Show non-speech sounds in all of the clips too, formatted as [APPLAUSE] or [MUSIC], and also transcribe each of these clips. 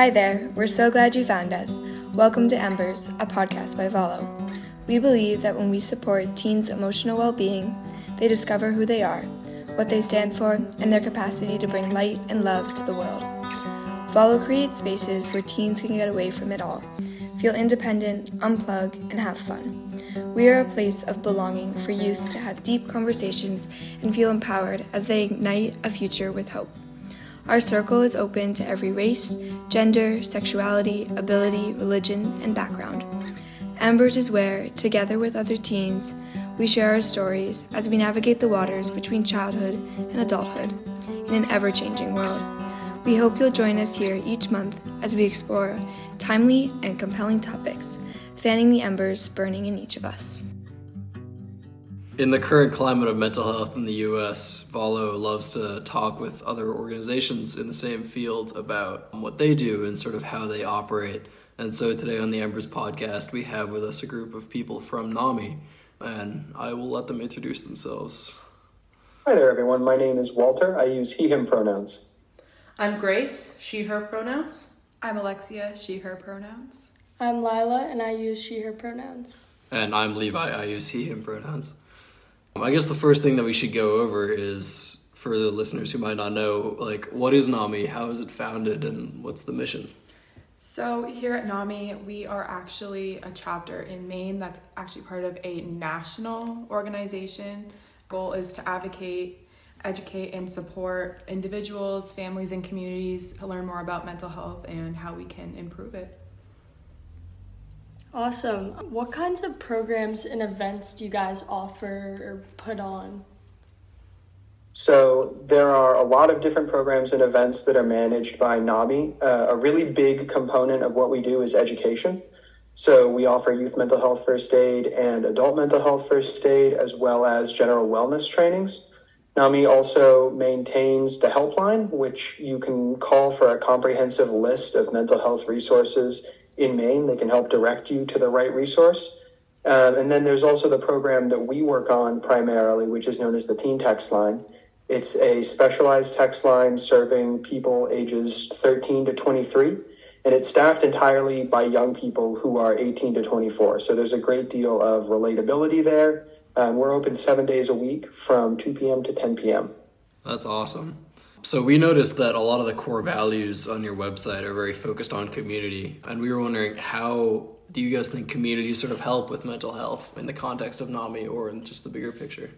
Hi there, we're so glad you found us. Welcome to Embers, a podcast by Valo. We believe that when we support teens' emotional well being, they discover who they are, what they stand for, and their capacity to bring light and love to the world. Valo creates spaces where teens can get away from it all, feel independent, unplug, and have fun. We are a place of belonging for youth to have deep conversations and feel empowered as they ignite a future with hope. Our circle is open to every race, gender, sexuality, ability, religion, and background. Embers is where, together with other teens, we share our stories as we navigate the waters between childhood and adulthood in an ever changing world. We hope you'll join us here each month as we explore timely and compelling topics, fanning the embers burning in each of us. In the current climate of mental health in the US, Valo loves to talk with other organizations in the same field about what they do and sort of how they operate. And so today on the Embers podcast, we have with us a group of people from NAMI, and I will let them introduce themselves. Hi there, everyone. My name is Walter. I use he, him pronouns. I'm Grace, she, her pronouns. I'm Alexia, she, her pronouns. I'm Lila, and I use she, her pronouns. And I'm Levi, I use he, him pronouns. I guess the first thing that we should go over is for the listeners who might not know, like, what is NAMI, how is it founded, and what's the mission? So, here at NAMI, we are actually a chapter in Maine that's actually part of a national organization. Goal is to advocate, educate, and support individuals, families, and communities to learn more about mental health and how we can improve it. Awesome. What kinds of programs and events do you guys offer or put on? So, there are a lot of different programs and events that are managed by NAMI. Uh, a really big component of what we do is education. So, we offer youth mental health first aid and adult mental health first aid, as well as general wellness trainings. NAMI also maintains the helpline, which you can call for a comprehensive list of mental health resources in Maine. They can help direct you to the right resource. Um, and then there's also the program that we work on primarily, which is known as the Teen Text Line. It's a specialized text line serving people ages 13 to 23, and it's staffed entirely by young people who are 18 to 24. So there's a great deal of relatability there. Um, we're open seven days a week from 2 p.m. to 10 p.m. That's awesome. So we noticed that a lot of the core values on your website are very focused on community, and we were wondering how do you guys think community sort of help with mental health in the context of NAMI or in just the bigger picture?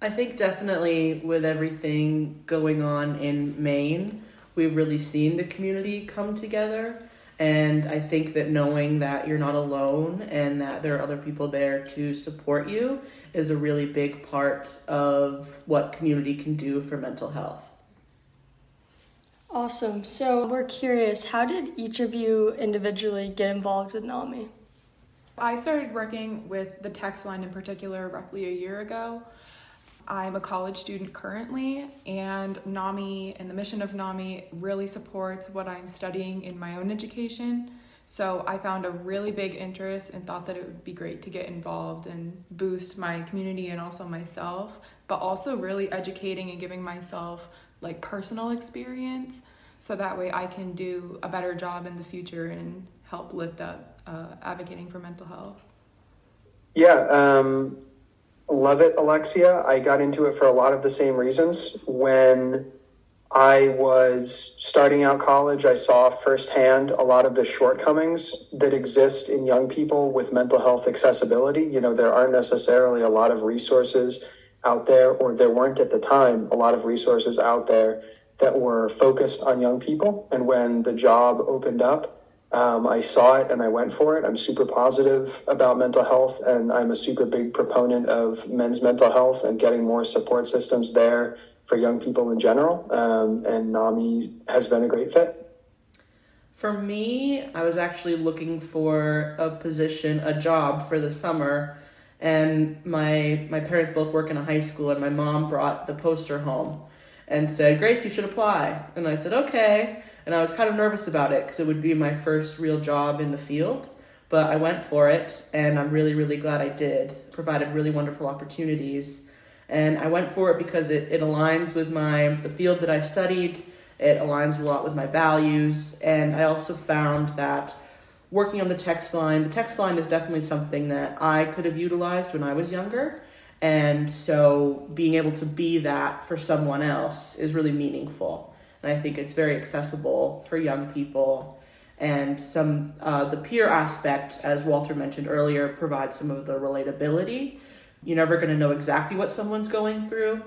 I think definitely with everything going on in Maine, we've really seen the community come together. And I think that knowing that you're not alone and that there are other people there to support you is a really big part of what community can do for mental health. Awesome. So we're curious, how did each of you individually get involved with NAMI? I started working with the text line in particular roughly a year ago. I'm a college student currently, and NAMI and the mission of NAMI really supports what I'm studying in my own education. So I found a really big interest and thought that it would be great to get involved and boost my community and also myself, but also really educating and giving myself like personal experience so that way I can do a better job in the future and help lift up uh, advocating for mental health. Yeah, um, love it, Alexia. I got into it for a lot of the same reasons. When I was starting out college, I saw firsthand a lot of the shortcomings that exist in young people with mental health accessibility. You know, there aren't necessarily a lot of resources out there, or there weren't at the time a lot of resources out there that were focused on young people. And when the job opened up, um, I saw it and I went for it. I'm super positive about mental health, and I'm a super big proponent of men's mental health and getting more support systems there for young people in general. Um, and NAMI has been a great fit. For me, I was actually looking for a position, a job for the summer, and my my parents both work in a high school, and my mom brought the poster home and said, "Grace, you should apply." And I said, "Okay." and I was kind of nervous about it because it would be my first real job in the field. But I went for it, and I'm really, really glad I did. It provided really wonderful opportunities, and I went for it because it, it aligns with my the field that I studied, It aligns a lot with my values, and I also found that working on the text line, the text line is definitely something that I could have utilized when I was younger. And so being able to be that for someone else is really meaningful. And I think it's very accessible for young people. And some uh, the peer aspect, as Walter mentioned earlier, provides some of the relatability. You're never going to know exactly what someone's going through,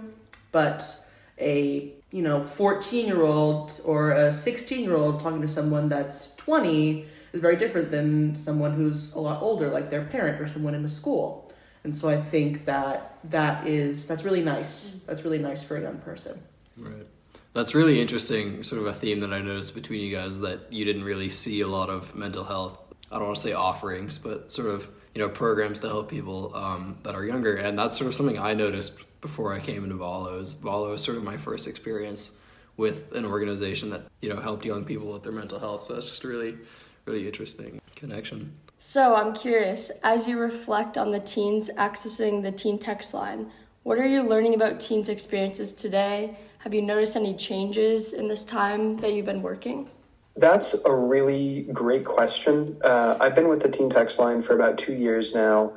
but a you know 14 year old or a 16 year old talking to someone that's 20 is very different than someone who's a lot older, like their parent or someone in a school. And so I think that that is that's really nice. That's really nice for a young person. Right. That's really interesting, sort of a theme that I noticed between you guys that you didn't really see a lot of mental health. I don't want to say offerings, but sort of you know programs to help people um, that are younger, and that's sort of something I noticed before I came into Valo's. Valo was sort of my first experience with an organization that you know helped young people with their mental health. So it's just a really, really interesting connection. So I'm curious, as you reflect on the teens accessing the teen text line, what are you learning about teens' experiences today? Have you noticed any changes in this time that you've been working? That's a really great question. Uh, I've been with the Teen Text Line for about two years now,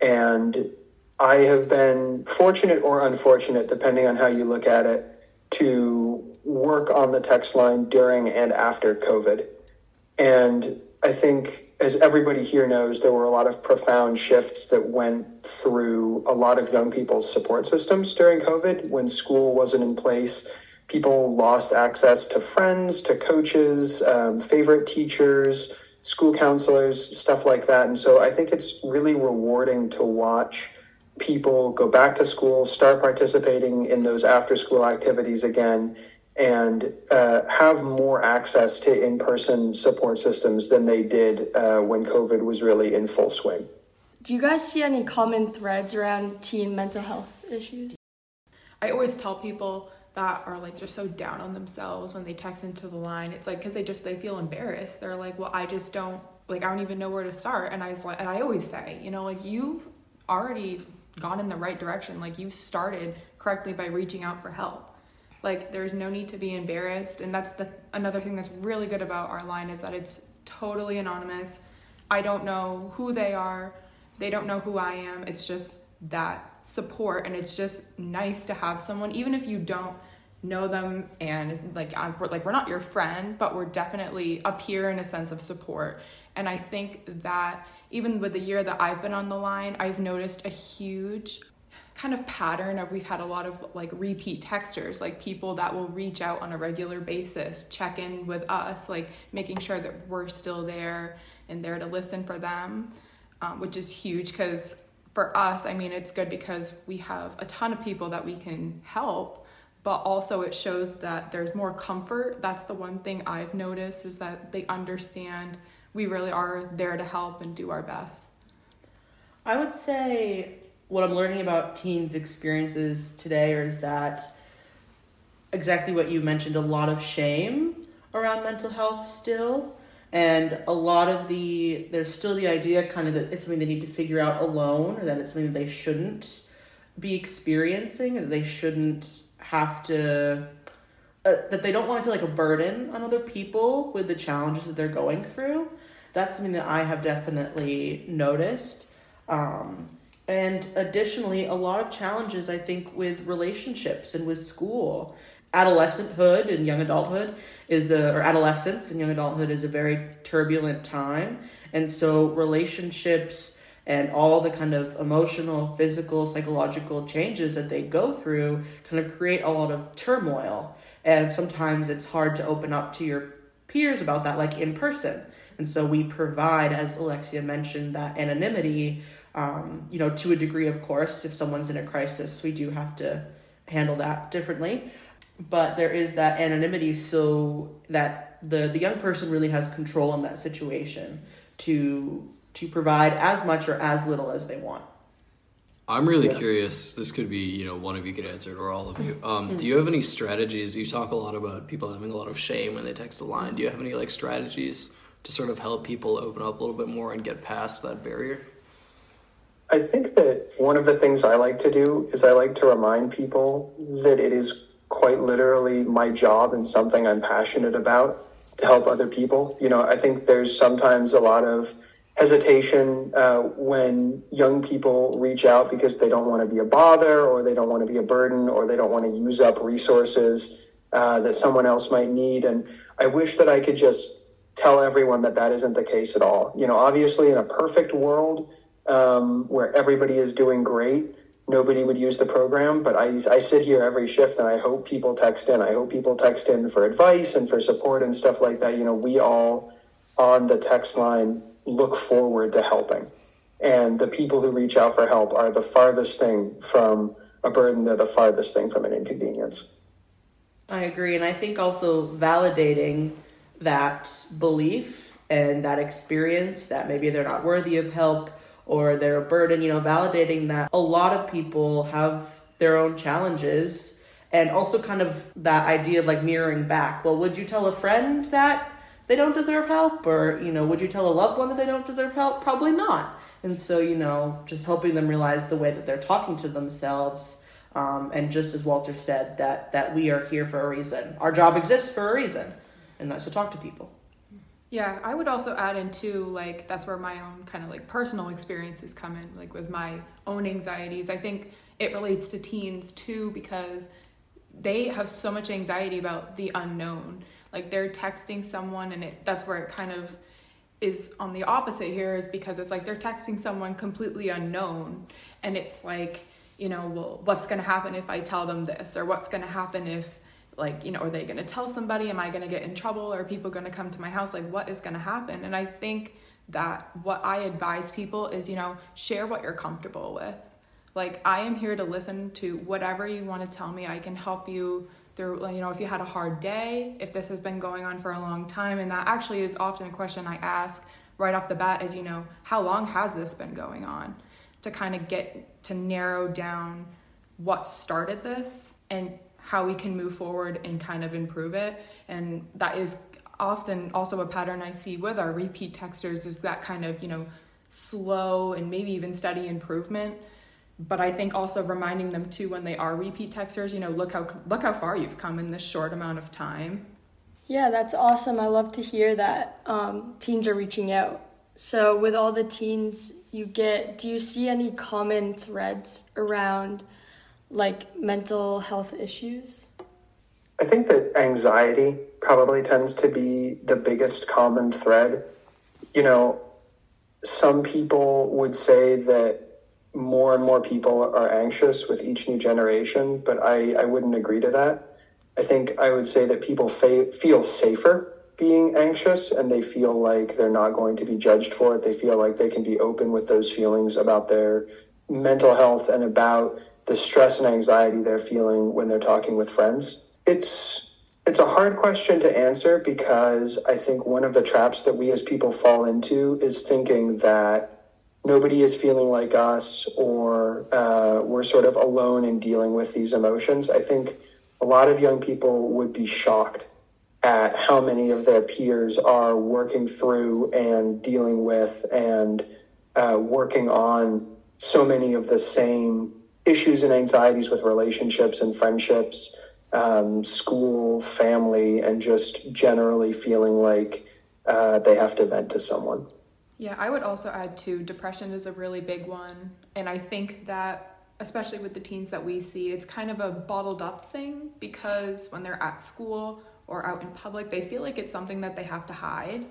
and I have been fortunate or unfortunate, depending on how you look at it, to work on the text line during and after COVID. And I think as everybody here knows, there were a lot of profound shifts that went through a lot of young people's support systems during COVID when school wasn't in place. People lost access to friends, to coaches, um, favorite teachers, school counselors, stuff like that. And so I think it's really rewarding to watch people go back to school, start participating in those after school activities again, and uh, have more access to in person support systems than they did uh, when COVID was really in full swing. Do you guys see any common threads around teen mental health issues? I always tell people that are like just so down on themselves when they text into the line. It's like because they just they feel embarrassed. They're like, well, I just don't like I don't even know where to start. And I was like, and I always say, you know, like you've already gone in the right direction. Like you started correctly by reaching out for help like there's no need to be embarrassed. And that's the another thing that's really good about our line is that it's totally anonymous. I don't know who they are. They don't know who i am. It's just that support. And it's just nice to have someone even if you don't know them and like I'm, like we're not your friend but we're definitely up here in a sense of support. And i think that even with the year that i've been on the line i've noticed a huge kind of pattern of we've had a lot of like repeat texters, like people that will reach out on a regular basis, check in with us, like making sure that we're still there and there to listen for them, um, which is huge because for us, I mean, it's good because we have a ton of people that we can help, but also it shows that there's more comfort. That's the one thing I've noticed is that they understand we really are there to help and do our best. I would say what I'm learning about teens' experiences today is that exactly what you mentioned a lot of shame around mental health still. And a lot of the, there's still the idea kind of that it's something they need to figure out alone or that it's something that they shouldn't be experiencing, or that they shouldn't have to, uh, that they don't want to feel like a burden on other people with the challenges that they're going through. That's something that I have definitely noticed. Um, and additionally, a lot of challenges, I think, with relationships and with school. Adolescenthood and young adulthood is a, or adolescence and young adulthood is a very turbulent time. And so relationships and all the kind of emotional, physical, psychological changes that they go through kind of create a lot of turmoil. And sometimes it's hard to open up to your peers about that, like in person. And so we provide, as Alexia mentioned, that anonymity um, you know, to a degree, of course, if someone's in a crisis, we do have to handle that differently. But there is that anonymity so that the, the young person really has control in that situation to to provide as much or as little as they want. I'm really yeah. curious. This could be, you know, one of you could answer it or all of you. [LAUGHS] Um, mm-hmm. Do you have any strategies? You talk a lot about people having a lot of shame when they text a line. Do you have any like strategies to sort of help people open up a little bit more and get past that barrier? I think that one of the things I like to do is I like to remind people that it is quite literally my job and something I'm passionate about to help other people. You know, I think there's sometimes a lot of hesitation uh, when young people reach out because they don't want to be a bother or they don't want to be a burden or they don't want to use up resources uh, that someone else might need. And I wish that I could just tell everyone that that isn't the case at all. You know, obviously, in a perfect world um, where everybody is doing great, nobody would use the program. But I, I sit here every shift and I hope people text in. I hope people text in for advice and for support and stuff like that. You know, we all on the text line look forward to helping. And the people who reach out for help are the farthest thing from a burden, they're the farthest thing from an inconvenience. I agree. And I think also validating that belief and that experience that maybe they're not worthy of help or they're a burden, you know, validating that a lot of people have their own challenges and also kind of that idea of like mirroring back. Well, would you tell a friend that they don't deserve help or, you know, would you tell a loved one that they don't deserve help? Probably not. And so, you know, just helping them realize the way that they're talking to themselves um, and just as Walter said, that that we are here for a reason. Our job exists for a reason, and that's to talk to people. Yeah, I would also add in too, like that's where my own kind of like personal experiences come in, like with my own anxieties. I think it relates to teens too because they have so much anxiety about the unknown. Like they're texting someone, and it that's where it kind of is on the opposite here is because it's like they're texting someone completely unknown, and it's like you know, well, what's going to happen if I tell them this? Or what's going to happen if, like, you know, are they going to tell somebody? Am I going to get in trouble? Are people going to come to my house? Like, what is going to happen? And I think that what I advise people is, you know, share what you're comfortable with. Like, I am here to listen to whatever you want to tell me. I can help you through, you know, if you had a hard day, if this has been going on for a long time. And that actually is often a question I ask right off the bat is, you know, how long has this been going on? to kind of get to narrow down what started this and how we can move forward and kind of improve it. And that is often also a pattern I see with our repeat texters is that kind of, you know, slow and maybe even steady improvement. But I think also reminding them too when they are repeat texters, you know, look how look how far you've come in this short amount of time. Yeah, that's awesome. I love to hear that um, teens are reaching out. So, with all the teens you get, do you see any common threads around like mental health issues? I think that anxiety probably tends to be the biggest common thread. You know, some people would say that more and more people are anxious with each new generation, but I, I wouldn't agree to that. I think I would say that people fa- feel safer being anxious and they feel like they're not going to be judged for it. They feel like they can be open with those feelings about their mental health and about the stress and anxiety they're feeling when they're talking with friends. It's it's a hard question to answer because I think one of the traps that we as people fall into is thinking that nobody is feeling like us or uh, we're sort of alone in dealing with these emotions. I think a lot of young people would be shocked at how many of their peers are working through and dealing with and uh, working on so many of the same issues and anxieties with relationships and friendships, um, school, family, and just generally feeling like uh, they have to vent to someone. Yeah, I would also add too, depression is a really big one. And I think that, especially with the teens that we see, it's kind of a bottled up thing because when they're at school or out in public, they feel like it's something that they have to hide.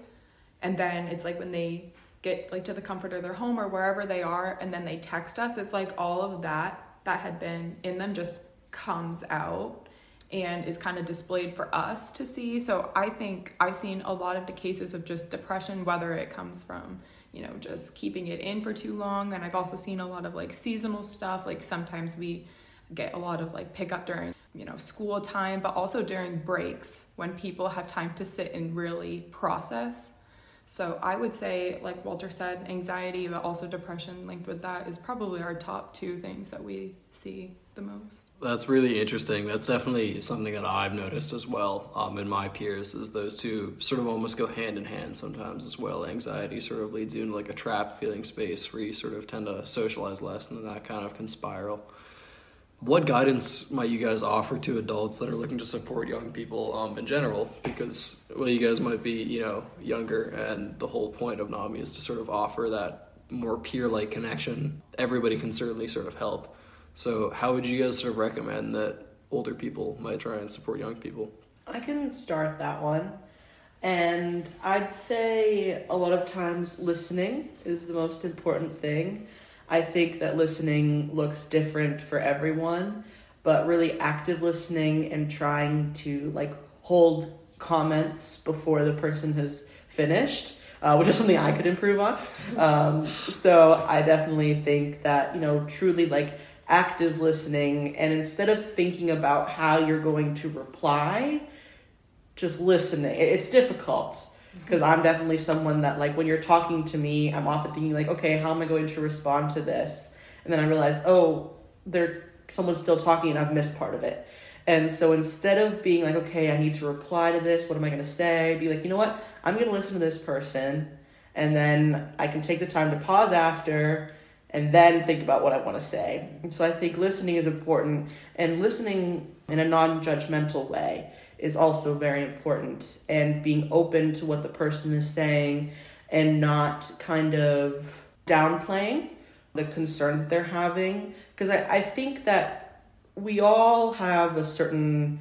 And then it's like when they get like to the comfort of their home or wherever they are and then they text us, it's like all of that that had been in them just comes out and is kind of displayed for us to see. So I think I've seen a lot of the cases of just depression, whether it comes from, you know, just keeping it in for too long. And I've also seen a lot of like seasonal stuff. Like sometimes we get a lot of like pickup during you know school time but also during breaks when people have time to sit and really process so i would say like walter said anxiety but also depression linked with that is probably our top two things that we see the most that's really interesting. That's definitely something that I've noticed as well um, in my peers. Is those two sort of almost go hand in hand sometimes as well. Anxiety sort of leads you into like a trap feeling space where you sort of tend to socialize less, and then that kind of can spiral. What guidance might you guys offer to adults that are looking to support young people um, in general? Because well, you guys might be you know younger, and the whole point of NAMI is to sort of offer that more peer-like connection. Everybody can certainly sort of help. So, how would you guys sort of recommend that older people might try and support young people? I can start that one. And I'd say a lot of times listening is the most important thing. I think that listening looks different for everyone, but really active listening and trying to like hold comments before the person has finished, uh, which is something I could improve on. Um, so I definitely think that, you know, truly like active listening and instead of thinking about how you're going to reply, just listening. It's difficult because I'm definitely someone that like when you're talking to me, I'm often thinking like, okay, how am I going to respond to this? And then I realize, oh, there someone's still talking and I've missed part of it. And so instead of being like, okay, I need to reply to this, what am I going to say? Be like, you know what? I'm going to listen to this person and then I can take the time to pause after and then think about what I want to say. And so I think listening is important and listening in a non judgmental way is also very important and being open to what the person is saying and not kind of downplaying the concern that they're having. Because I, I think that we all have a certain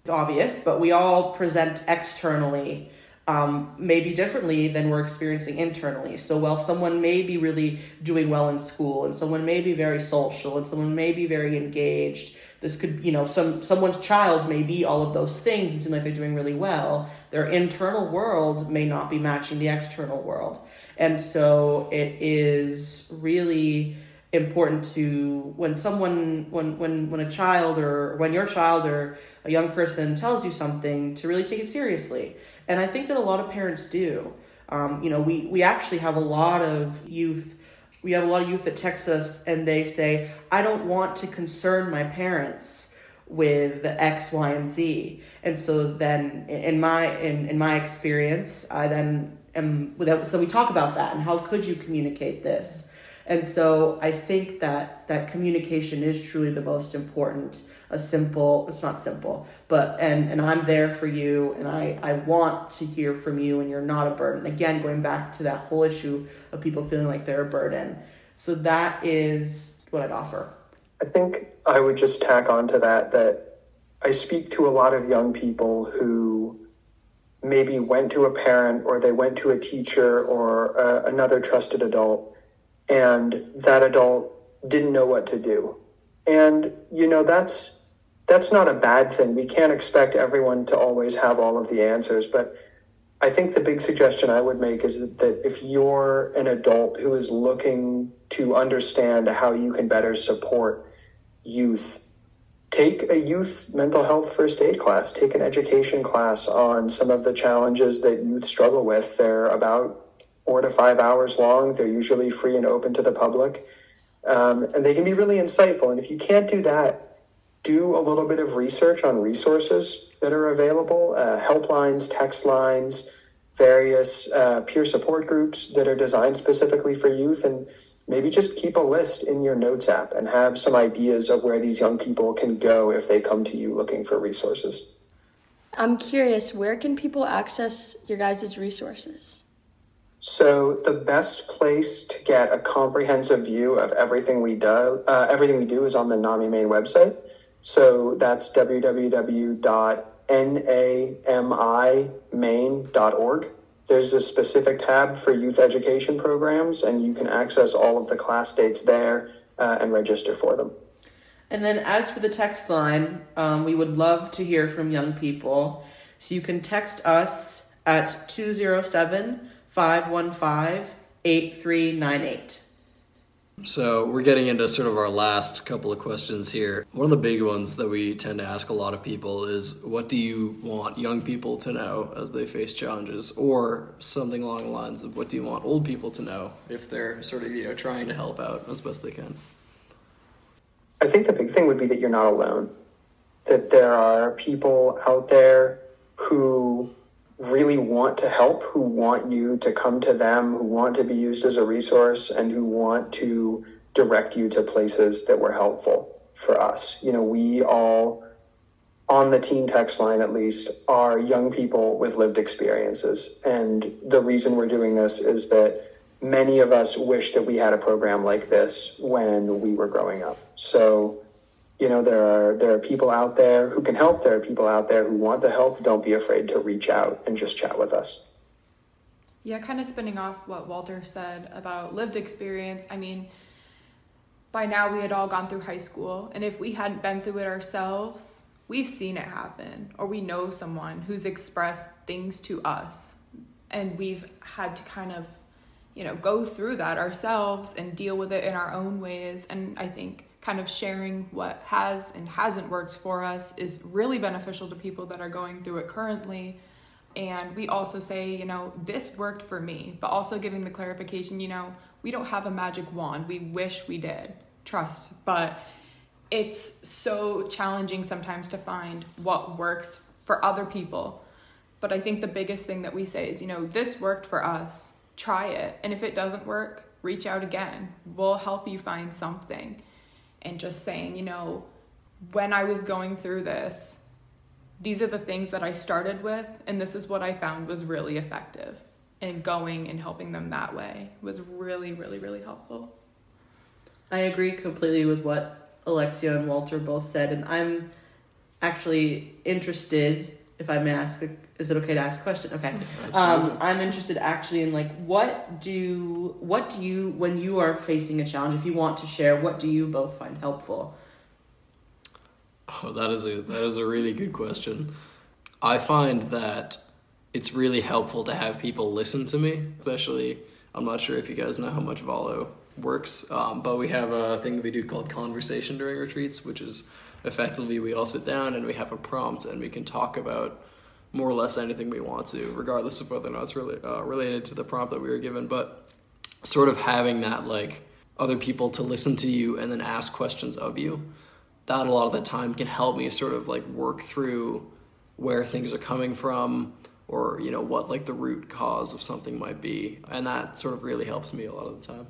it's obvious but we all present externally um, maybe differently than we're experiencing internally. So while someone may be really doing well in school and someone may be very social and someone may be very engaged, this could, you know, some someone's child may be all of those things and seem like they're doing really well. Their internal world may not be matching the external world. And so it is really important to when someone when when when a child or when your child or a young person tells you something to really take it seriously and i think that a lot of parents do. Um, you know we we actually have a lot of youth we have a lot of youth that text us and they say i don't want to concern my parents with x y and z. And so then in my in, in my experience i then am without so we talk about that and how could you communicate this and so I think that that communication is truly the most important. A simple, it's not simple, but and and I'm there for you and I I want to hear from you and you're not a burden. Again, going back to that whole issue of people feeling like they're a burden. So that is what I'd offer. I think I would just tack on to that that I speak to a lot of young people who maybe went to a parent or they went to a teacher or uh, another trusted adult and that adult didn't know what to do. And you know that's that's not a bad thing. We can't expect everyone to always have all of the answers, but I think the big suggestion I would make is that if you're an adult who is looking to understand how you can better support youth, take a youth mental health first aid class, take an education class on some of the challenges that youth struggle with. They're about four to five hours long. They're usually free and open to the public. Um, and they can be really insightful. And if you can't do that, do a little bit of research on resources that are available uh, helplines, text lines, various uh, peer support groups that are designed specifically for youth. And maybe just keep a list in your notes app and have some ideas of where these young people can go if they come to you looking for resources. I'm curious, where can people access your guys' resources? So the best place to get a comprehensive view of everything we do, uh, everything we do, is on the NAMI Maine website. So that's www.namimaine.org. There's a specific tab for youth education programs, and you can access all of the class dates there uh, and register for them. And then, as for the text line, um, we would love to hear from young people. So you can text us at 207- 515 8398. So, we're getting into sort of our last couple of questions here. One of the big ones that we tend to ask a lot of people is what do you want young people to know as they face challenges? Or something along the lines of what do you want old people to know if they're sort of, you know, trying to help out as best they can? I think the big thing would be that you're not alone. That there are people out there who really want to help, who want you to come to them, who want to be used as a resource, and who want to direct you to places that were helpful. for us. You know, we all on the teen text line at least are young people with lived experiences and the reason we're doing this is that many of us wish that we had a program like this when we were growing up so you know there are there are people out there who can help. There are people out there who want to help. Don't be afraid to reach out and just chat with us. Yeah kind of spinning off what walter said about lived experience. I mean by now we had all gone through high school and if we hadn't been through it ourselves we've seen it happen or we know someone who's expressed things to us. And we've had to kind of you know go through that ourselves and deal with it in our own ways. And i think kind of sharing what has and hasn't worked for us is really beneficial to people that are going through it currently and we also say you know this worked for me but also giving the clarification you know we don't have a magic wand we wish we did trust but it's so challenging sometimes to find what works for other people. But I think the biggest thing that we say is, you know, this worked for us, try it. And if it doesn't work, reach out again. We'll help you find something. And just saying, you know, when I was going through this, these are the things that I started with, and this is what I found was really effective. And going and helping them that way was really, really, really helpful. I agree completely with what Alexia and Walter both said, and I'm actually interested. If I may ask, is it okay to ask a question? Okay, um, I'm interested actually in like what do what do you when you are facing a challenge? If you want to share, what do you both find helpful? Oh, that is a that is a really good question. I find that it's really helpful to have people listen to me, especially. I'm not sure if you guys know how much Valo works. Um, but we have a thing that we do called conversation during retreats, which is effectively we all sit down and we have a prompt and we can talk about more or less anything we want to, regardless of whether or not it's really uh, related to the prompt that we were given. But sort of having that like other people to listen to you and then ask questions of you, that a lot of the time can help me sort of like work through where things are coming from or you know what like the root cause of something might be and that sort of really helps me a lot of the time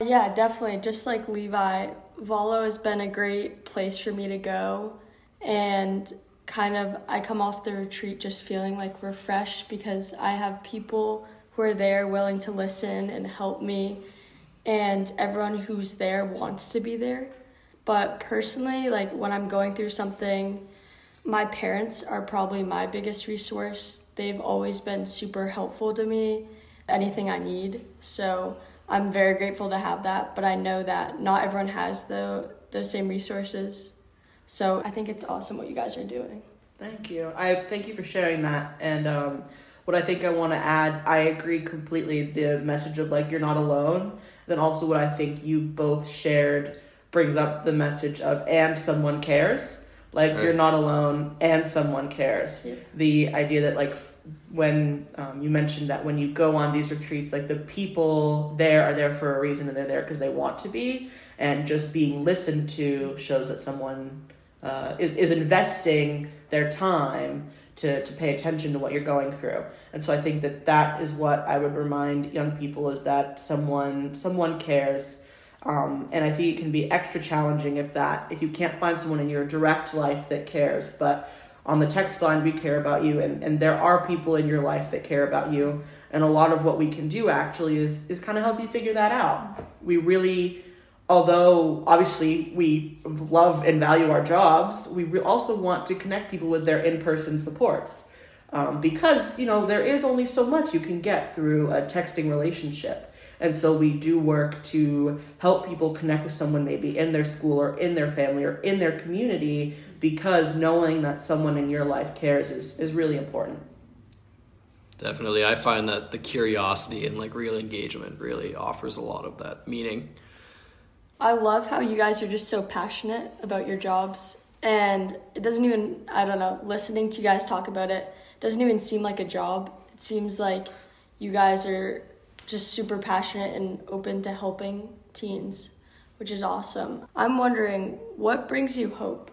yeah, definitely. Just like Levi, Valo has been a great place for me to go. And kind of, I come off the retreat just feeling like refreshed because I have people who are there willing to listen and help me. And everyone who's there wants to be there. But personally, like when I'm going through something, my parents are probably my biggest resource. They've always been super helpful to me, anything I need. So, I'm very grateful to have that, but I know that not everyone has the those same resources. So I think it's awesome what you guys are doing. Thank you. I thank you for sharing that. And um, what I think I want to add, I agree completely. The message of like you're not alone. Then also what I think you both shared brings up the message of and someone cares. Like right. you're not alone and someone cares. Yeah. The idea that like when um, you mentioned that when you go on these retreats, like the people there are there for a reason and they're there because they want to be, and just being listened to shows that someone uh, is is investing their time to to pay attention to what you're going through. And so I think that that is what I would remind young people is that someone someone cares. Um, and I think it can be extra challenging if that if you can't find someone in your direct life that cares, but on the text line we care about you and, and there are people in your life that care about you and a lot of what we can do actually is is kind of help you figure that out. We really although obviously we love and value our jobs we also want to connect people with their in-person supports um, because you know there is only so much you can get through a texting relationship and so we do work to help people connect with someone maybe in their school or in their family or in their community because knowing that someone in your life cares is, is really important. Definitely. I find that the curiosity and like real engagement really offers a lot of that meaning. I love how you guys are just so passionate about your jobs and it doesn't even I don't know, listening to you guys talk about it doesn't even seem like a job. It seems like you guys are just super passionate and open to helping teens, which is awesome. I'm wondering what brings you hope?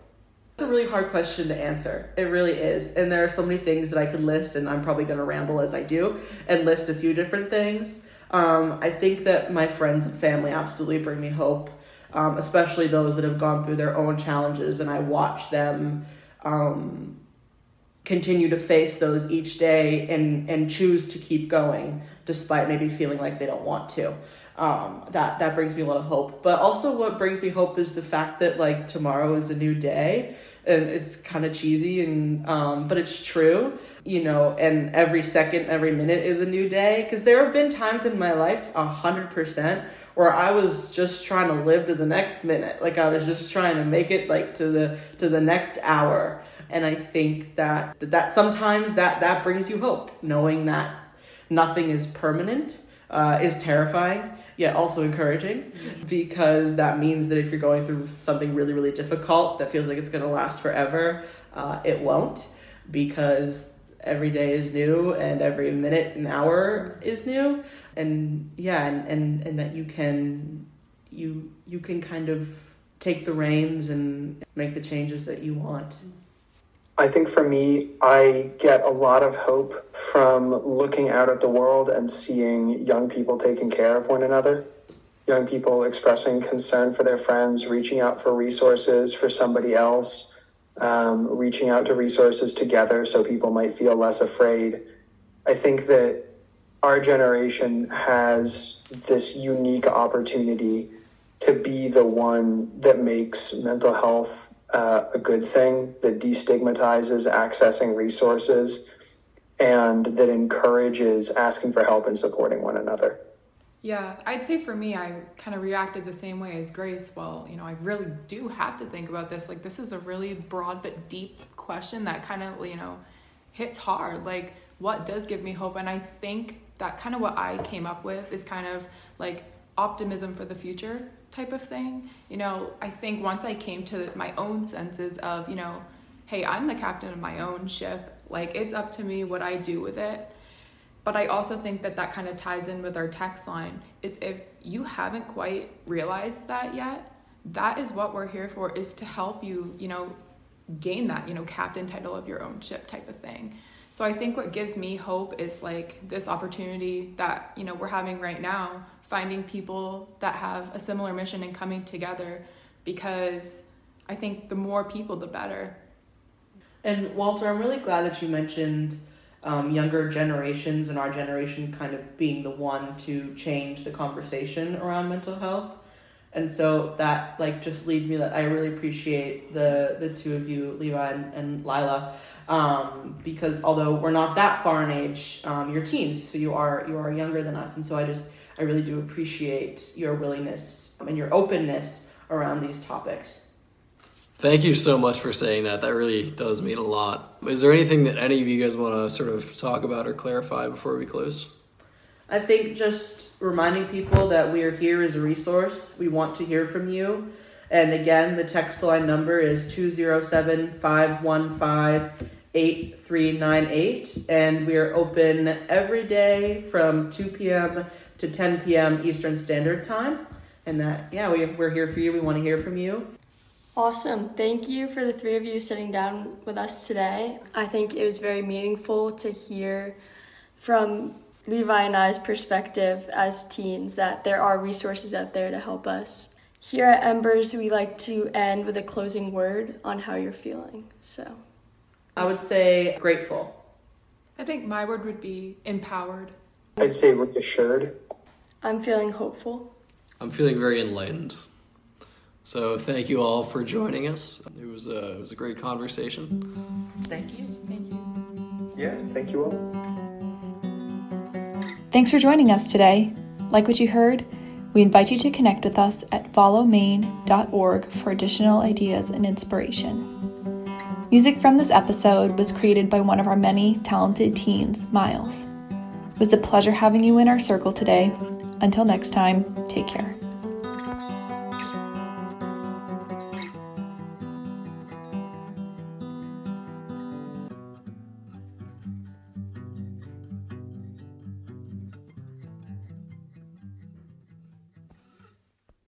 It's a really hard question to answer. It really is. And there are so many things that I could list, and I'm probably going to ramble as I do and list a few different things. Um, I think that my friends and family absolutely bring me hope. um, especially those that have gone through their own challenges, and I watch them. Um, continue to face those each day and and choose to keep going despite maybe feeling like they don't want to. Um, that that brings me a lot of hope. But also what brings me hope is the fact that like tomorrow is a new day and it's kind of cheesy and um, but it's true you know and every second every minute is a new day. Because there have been times in my life a hundred percent where I was just trying to live to the next minute. Like I was just trying to make it like to the to the next hour and I think that that sometimes that that brings you hope, knowing that nothing is permanent uh, is terrifying yet also encouraging. Because that means that if you're going through something really really difficult that feels like it's going to last forever uh, it won't. Because every day is new and every minute and hour is new. And yeah and, and and that you can you you can kind of take the reins and make the changes that you want I think for me, I get a lot of hope from looking out at the world and seeing young people taking care of one another, young people expressing concern for their friends, reaching out for resources for somebody else, um, reaching out to resources together so people might feel less afraid. I think that our generation has this unique opportunity to be the one that makes mental health uh, a good thing that destigmatizes accessing resources and that encourages asking for help and supporting one another. Yeah, I'd say for me, I kind of reacted the same way as Grace. Well, you know, I really do have to think about this. Like, this is a really broad but deep question that kind of, you know, hits hard. Like, what does give me hope? And I think that kind of what I came up with is kind of like optimism for the future type of thing. You know, I think once I came to my own senses of, you know, hey, I'm the captain of my own ship. Like, it's up to me what I do with it. But I also think that that kind of ties in with our text line is if you haven't quite realized that yet, that is what we're here for is to help you, you know, gain that, you know, captain title of your own ship type of thing. So I think what gives me hope is like this opportunity that, you know, we're having right now finding people that have a similar mission and coming together because I think the more people, the better. And Walter, I'm really glad that you mentioned um, younger generations and our generation kind of being the one to change the conversation around mental health. And so that like just leads me that I really appreciate the the two of you, Levi and, and Lila, um, because although we're not that far in age, um, you're teens, so you are you are younger than us, and so I just I really do appreciate your willingness and your openness around these topics. Thank you so much for saying that. That really does mean a lot. Is there anything that any of you guys want to sort of talk about or clarify before we close? I think just reminding people that we are here as a resource. We want to hear from you. And again, the text line number is 207 515 8398. And we are open every day from 2 p.m to 10 p.m. Eastern Standard Time. And that, yeah, we, we're here for you. We want to hear from you. Awesome. Thank you for the three of you sitting down with us today. I think it was very meaningful to hear from Levi and I's perspective as teens that there are resources out there to help us. Here at Embers, we like to end with a closing word on how you're feeling. So, I would say grateful. I think my word would be empowered. I'd say reassured. I'm feeling hopeful. I'm feeling very enlightened. So thank you all for joining us. It was a, it was a great conversation. Thank you. Thank you. Yeah, thank you all. Thanks for joining us today. Like what you heard? We invite you to connect with us at valomaine.org for additional ideas and inspiration. Music from this episode was created by one of our many talented teens, Miles. It was a pleasure having you in our circle today. Until next time, take care.